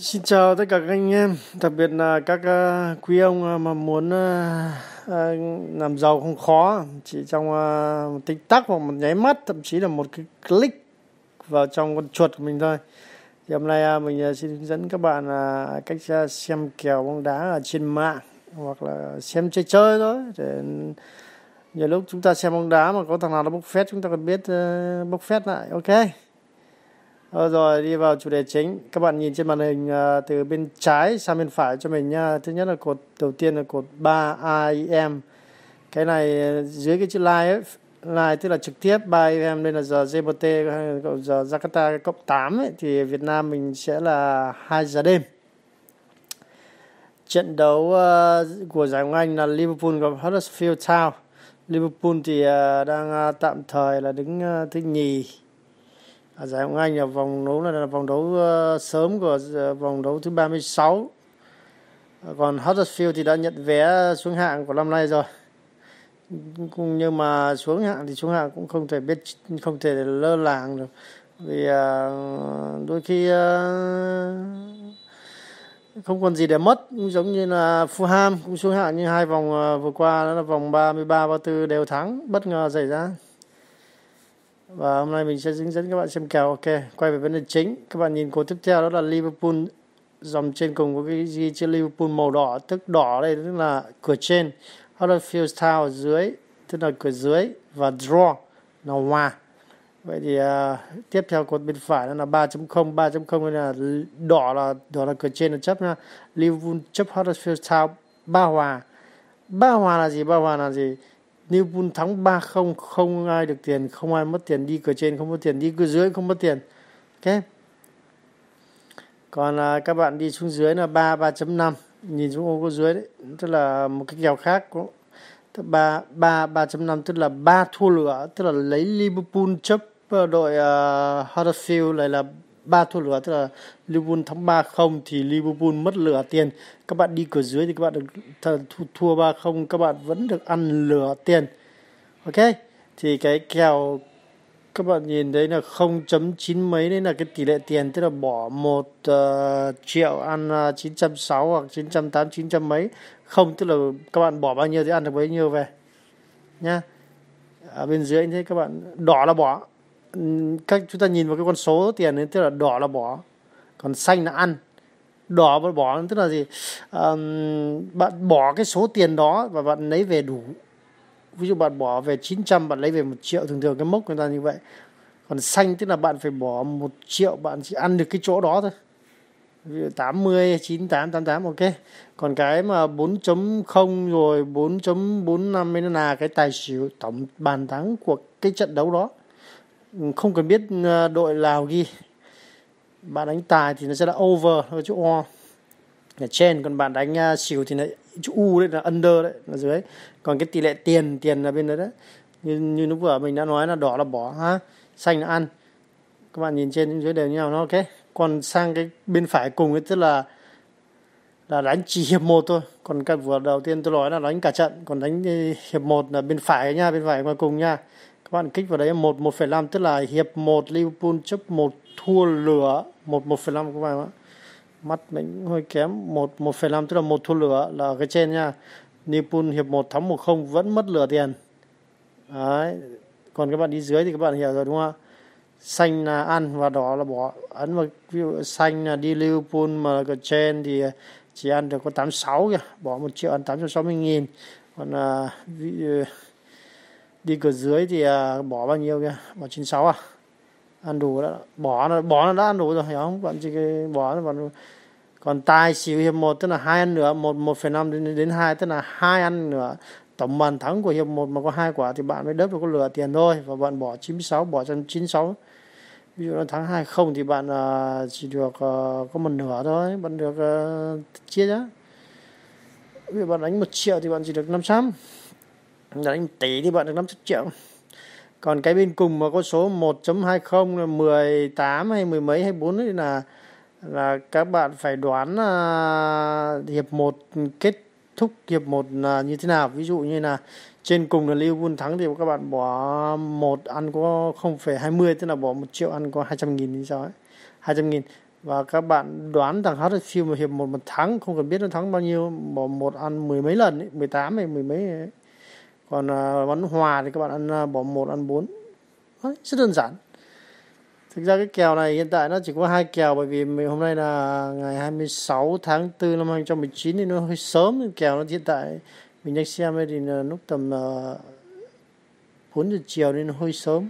Xin chào tất cả các anh em, đặc biệt là các uh, quý ông ờ, mà muốn uh, uh, làm giàu không khó, chỉ trong uh, một tích tắc hoặc một nháy mắt, thậm chí là một cái click vào trong con chuột của mình thôi. Thì hôm nay uh, mình uh, xin hướng dẫn các bạn uh, cách uh, xem kèo bóng đá ở trên mạng hoặc là xem chơi chơi thôi. Để nhiều lúc chúng ta xem bóng đá mà có thằng nào nó bốc phét chúng ta còn biết uh, bốc phét lại. Ok. Ờ, rồi đi vào chủ đề chính. Các bạn nhìn trên màn hình ờ, từ bên trái sang bên phải cho mình nha thứ nhất là cột đầu tiên là cột 3 IM cái này ờ, dưới cái chữ live live tức là trực tiếp 3 IM đây là giờ GMT giờ Jakarta cộng 8 ấy, thì Việt Nam mình sẽ là 2 giờ đêm. Trận đấu uh, của giải Ngoại Anh là Liverpool gặp Huddersfield Town. Liverpool thì uh, đang uh, tạm thời là đứng uh, thứ nhì. À, giải Hồng Anh là vòng đấu là, là vòng đấu uh, sớm của uh, vòng đấu thứ 36 ờ, còn Huddersfield thì đã nhận vé xuống hạng của năm nay rồi. Cũng nhưng mà xuống hạng thì xuống hạng cũng không thể biết không thể lơ làng được. Vì uh, đôi khi uh, không còn gì để mất. Giống như là Fulham cũng xuống hạng như hai vòng uh, vừa qua đó là vòng 33 34 đều thắng bất ngờ xảy ra và hôm nay mình sẽ hướng dẫn các bạn xem kèo. Ok quay về vấn đề chính. Các bạn nhìn cột tiếp theo đó là Liverpool dòng trên cùng có cái gì trên Liverpool màu đỏ tức đỏ đây tức là cửa trên. Huddersfield Town dưới tức là cửa dưới. Và draw là hòa vậy thì uh, tiếp theo cột bên phải là 3.0 3.0 là đỏ là đỏ là cửa trên là chấp nha. Liverpool chấp Huddersfield Town ba hòa. Ba hòa là gì? Ba hòa là gì? Liverpool thắng 3-0 không ai được tiền không ai mất tiền đi cửa trên không mất tiền đi cửa dưới không mất tiền. Ok? Còn à, các bạn đi xuống dưới là 3 3.5 nhìn xuống ô dưới đấy tức là một cái kèo khác cũng 3-3-3.5 tức là ba thua lửa tức là lấy Liverpool chấp ờ, đội uh, Huddersfield lại là 3 thua lửa tức là Liverpool thắng 3 không thì Liverpool mất lửa tiền. Các bạn đi cửa dưới thì các bạn được thua 3 không các bạn vẫn được ăn lửa tiền. Ok? Thì cái kèo các bạn nhìn thấy là 0.9 mấy đấy là cái tỷ lệ tiền tức là bỏ 1 uh, ờ, triệu ăn ờ, uh, 906 hoặc 908 900 mấy. Không tức là các bạn bỏ bao nhiêu thì ăn được bấy nhiêu về. Nhá. Ở bên dưới thế các bạn đỏ là bỏ các chúng ta nhìn vào cái con số tiền ấy tức là đỏ là bỏ còn xanh là ăn. Đỏ và bỏ tức là gì? Um, bạn bỏ cái số tiền đó và bạn lấy về đủ. Ví dụ bạn bỏ về 900 bạn lấy về một triệu thường thường cái mốc người ta như vậy. Còn xanh tức là bạn phải bỏ một triệu bạn chỉ ăn được cái chỗ đó thôi. Ví dụ 80 98 88 ok. Còn cái mà 4.0 rồi 4.45 mới là cái tài xỉu tổng bàn thắng của cái trận đấu đó không cần biết ờ, đội nào ghi. Bạn đánh tài thì nó sẽ là over ở chỗ o. Ở trên còn bạn đánh ờ, xỉu thì là chữ u đấy, là under đấy, là dưới còn cái tỷ lệ tiền tiền là bên đấy đấy. Như như lúc vừa mình đã nói là đỏ là bỏ, ha. Xanh là ăn. Các bạn nhìn trên, dưới đều như nhau, nó ok. Còn sang cái bên phải cùng ấy, tức là là đánh chỉ hiệp một thôi. Còn cái vừa đầu tiên tôi nói là đánh cả trận, còn đánh ờ, hiệp một là bên phải nha, bên phải ngoài cùng nha các bạn kích vào đấy một một phẩy năm tức là hiệp một Liverpool chấp một thua lửa. Một một phẩy năm các bạn ạ. Mắt mình hơi kém. Một một phẩy năm tức là một thua lửa là ở cái trên nha. Liverpool hiệp một thắng một không vẫn mất lửa tiền. Đấy. Còn các bạn đi dưới thì các bạn hiểu rồi đúng không ạ? Xanh là ăn và đỏ là bỏ. Ấn vào ví dụ xanh là đi Liverpool mà ở trên thì chỉ ăn được có 86 kìa. Bỏ một triệu ăn 860 nghìn. Còn à, ví, đi cửa dưới thì à, bỏ bao nhiêu kìa bỏ 96 à? Ăn đủ đó bỏ nó bỏ nó đã ăn đủ rồi hiểu không? Bạn chỉ cái bỏ nó còn còn tài xỉu hiệp một tức là hai ăn nữa một một phẩy năm đến đến hai tức là hai ăn nữa tổng bàn thắng của hiệp một mà có hai quả thì bạn mới đớp được có lừa tiền thôi. Và bạn bỏ 96 bỏ trong 96 ví dụ là thắng hai không thì bạn uh, chỉ được uh, có một nửa thôi. Bạn được uh, chia nhá. Ví dụ bạn đánh một triệu thì bạn chỉ được 500 đánh tỷ thì bạn được 500 triệu. Còn cái bên cùng mà có số 1.20 là 18 hay mười mấy hay bốn thì là là các bạn phải đoán uh, hiệp 1 kết thúc hiệp 1 là như thế nào. Ví dụ như là trên cùng là Liverpool thắng thì các bạn bỏ một ăn có 0,20 tức là bỏ một triệu ăn có 200 nghìn thì sao ấy? 200 nghìn. Và các bạn đoán thằng Huddersfield hiệp một một thắng không cần biết nó thắng bao nhiêu bỏ một ăn mười mấy lần ấy, 18 hay mười mấy ấy còn à, uh, bắn hòa thì các bạn ăn à, bỏ một ăn bốn. Rất đơn giản. Thực ra cái kèo này hiện tại nó chỉ có hai kèo bởi vì mình hôm nay là ngày 26 tháng 4 năm 2019 thì nó hơi sớm. Kèo nó hiện tại mình đang xem thì lúc tầm à, uh, 4 giờ chiều nên nó hơi sớm.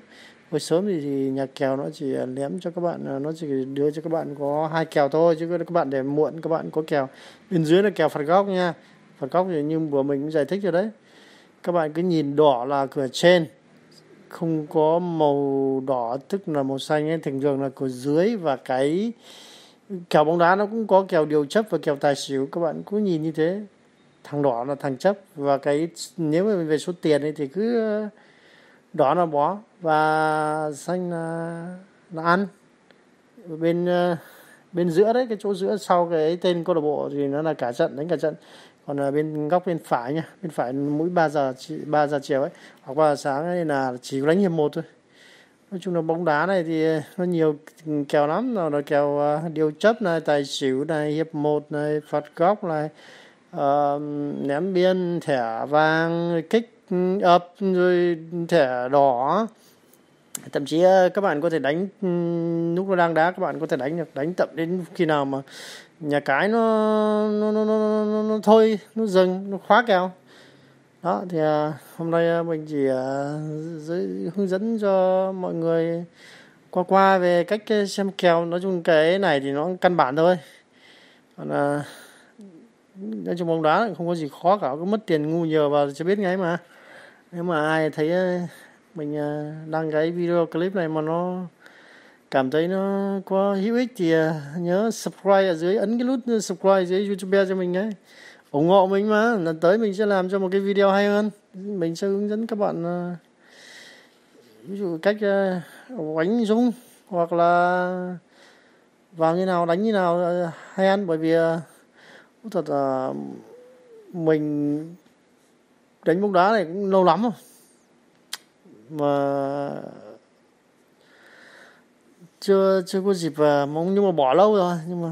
Hồi sớm thì, thì nhà kèo nó chỉ ném cho các bạn nó chỉ đưa cho các bạn có hai kèo thôi chứ các bạn để muộn các bạn có kèo. Bên dưới là kèo phạt góc nha. Phạt góc thì như vừa mình cũng giải thích rồi đấy các bạn cứ nhìn đỏ là cửa trên. Không có màu đỏ tức là màu xanh ấy. Thường thường là cửa dưới và cái kèo bóng đá nó cũng có kèo điều chấp và kèo tài xỉu. Các bạn cứ nhìn như thế. Thằng đỏ là thằng chấp. Và cái nếu mà về số tiền ấy thì cứ đỏ là bó. Và xanh là, là ăn. Bên ờ, bên giữa đấy cái chỗ giữa sau cái tên câu lạc bộ thì nó là cả trận đánh cả trận còn ở bên góc bên phải nha bên phải mỗi 3 giờ 3 giờ chiều ấy hoặc 3 giờ sáng ấy là chỉ có đánh hiệp một thôi. Nói chung là bóng đá này thì ờ, nó nhiều kèo lắm. Rồi là kèo ờ, điều chấp này tài xỉu này hiệp một này phạt góc này uh, ném biên thẻ vàng kích ập rồi thẻ đỏ. Thậm chí ờ, các bạn có thể đánh lúc nó đang đá các bạn có thể đánh được đánh tập đến khi nào mà nhà cái nó nó nó nó, nó, nó thôi nó dừng nó khóa kèo. Đó thì à, hôm nay à, mình chỉ à, giới, hướng dẫn cho mọi người qua qua về cách à, xem kèo. Nói chung cái này thì nó căn bản thôi. Còn à, nói chung bóng đá không có gì khó cả cứ mất tiền ngu nhiều vào chưa biết ngay mà. Nếu mà ai thấy à, mình đăng cái video clip này mà nó cảm thấy nó có hữu ích thì à, nhớ subscribe ở dưới, ấn cái nút subscribe dưới youtube cho mình ấy ủng hộ mình mà, lần tới mình sẽ làm cho một cái video hay hơn. Mình sẽ hướng dẫn các bạn à, ví dụ cách à, đánh dung hoặc là vào như nào, đánh như nào hay ăn. Bởi vì thật là mình đánh bóng đá này cũng lâu lắm rồi. Mà chưa chưa có dịp vào mong nhưng mà bỏ lâu rồi nhưng mà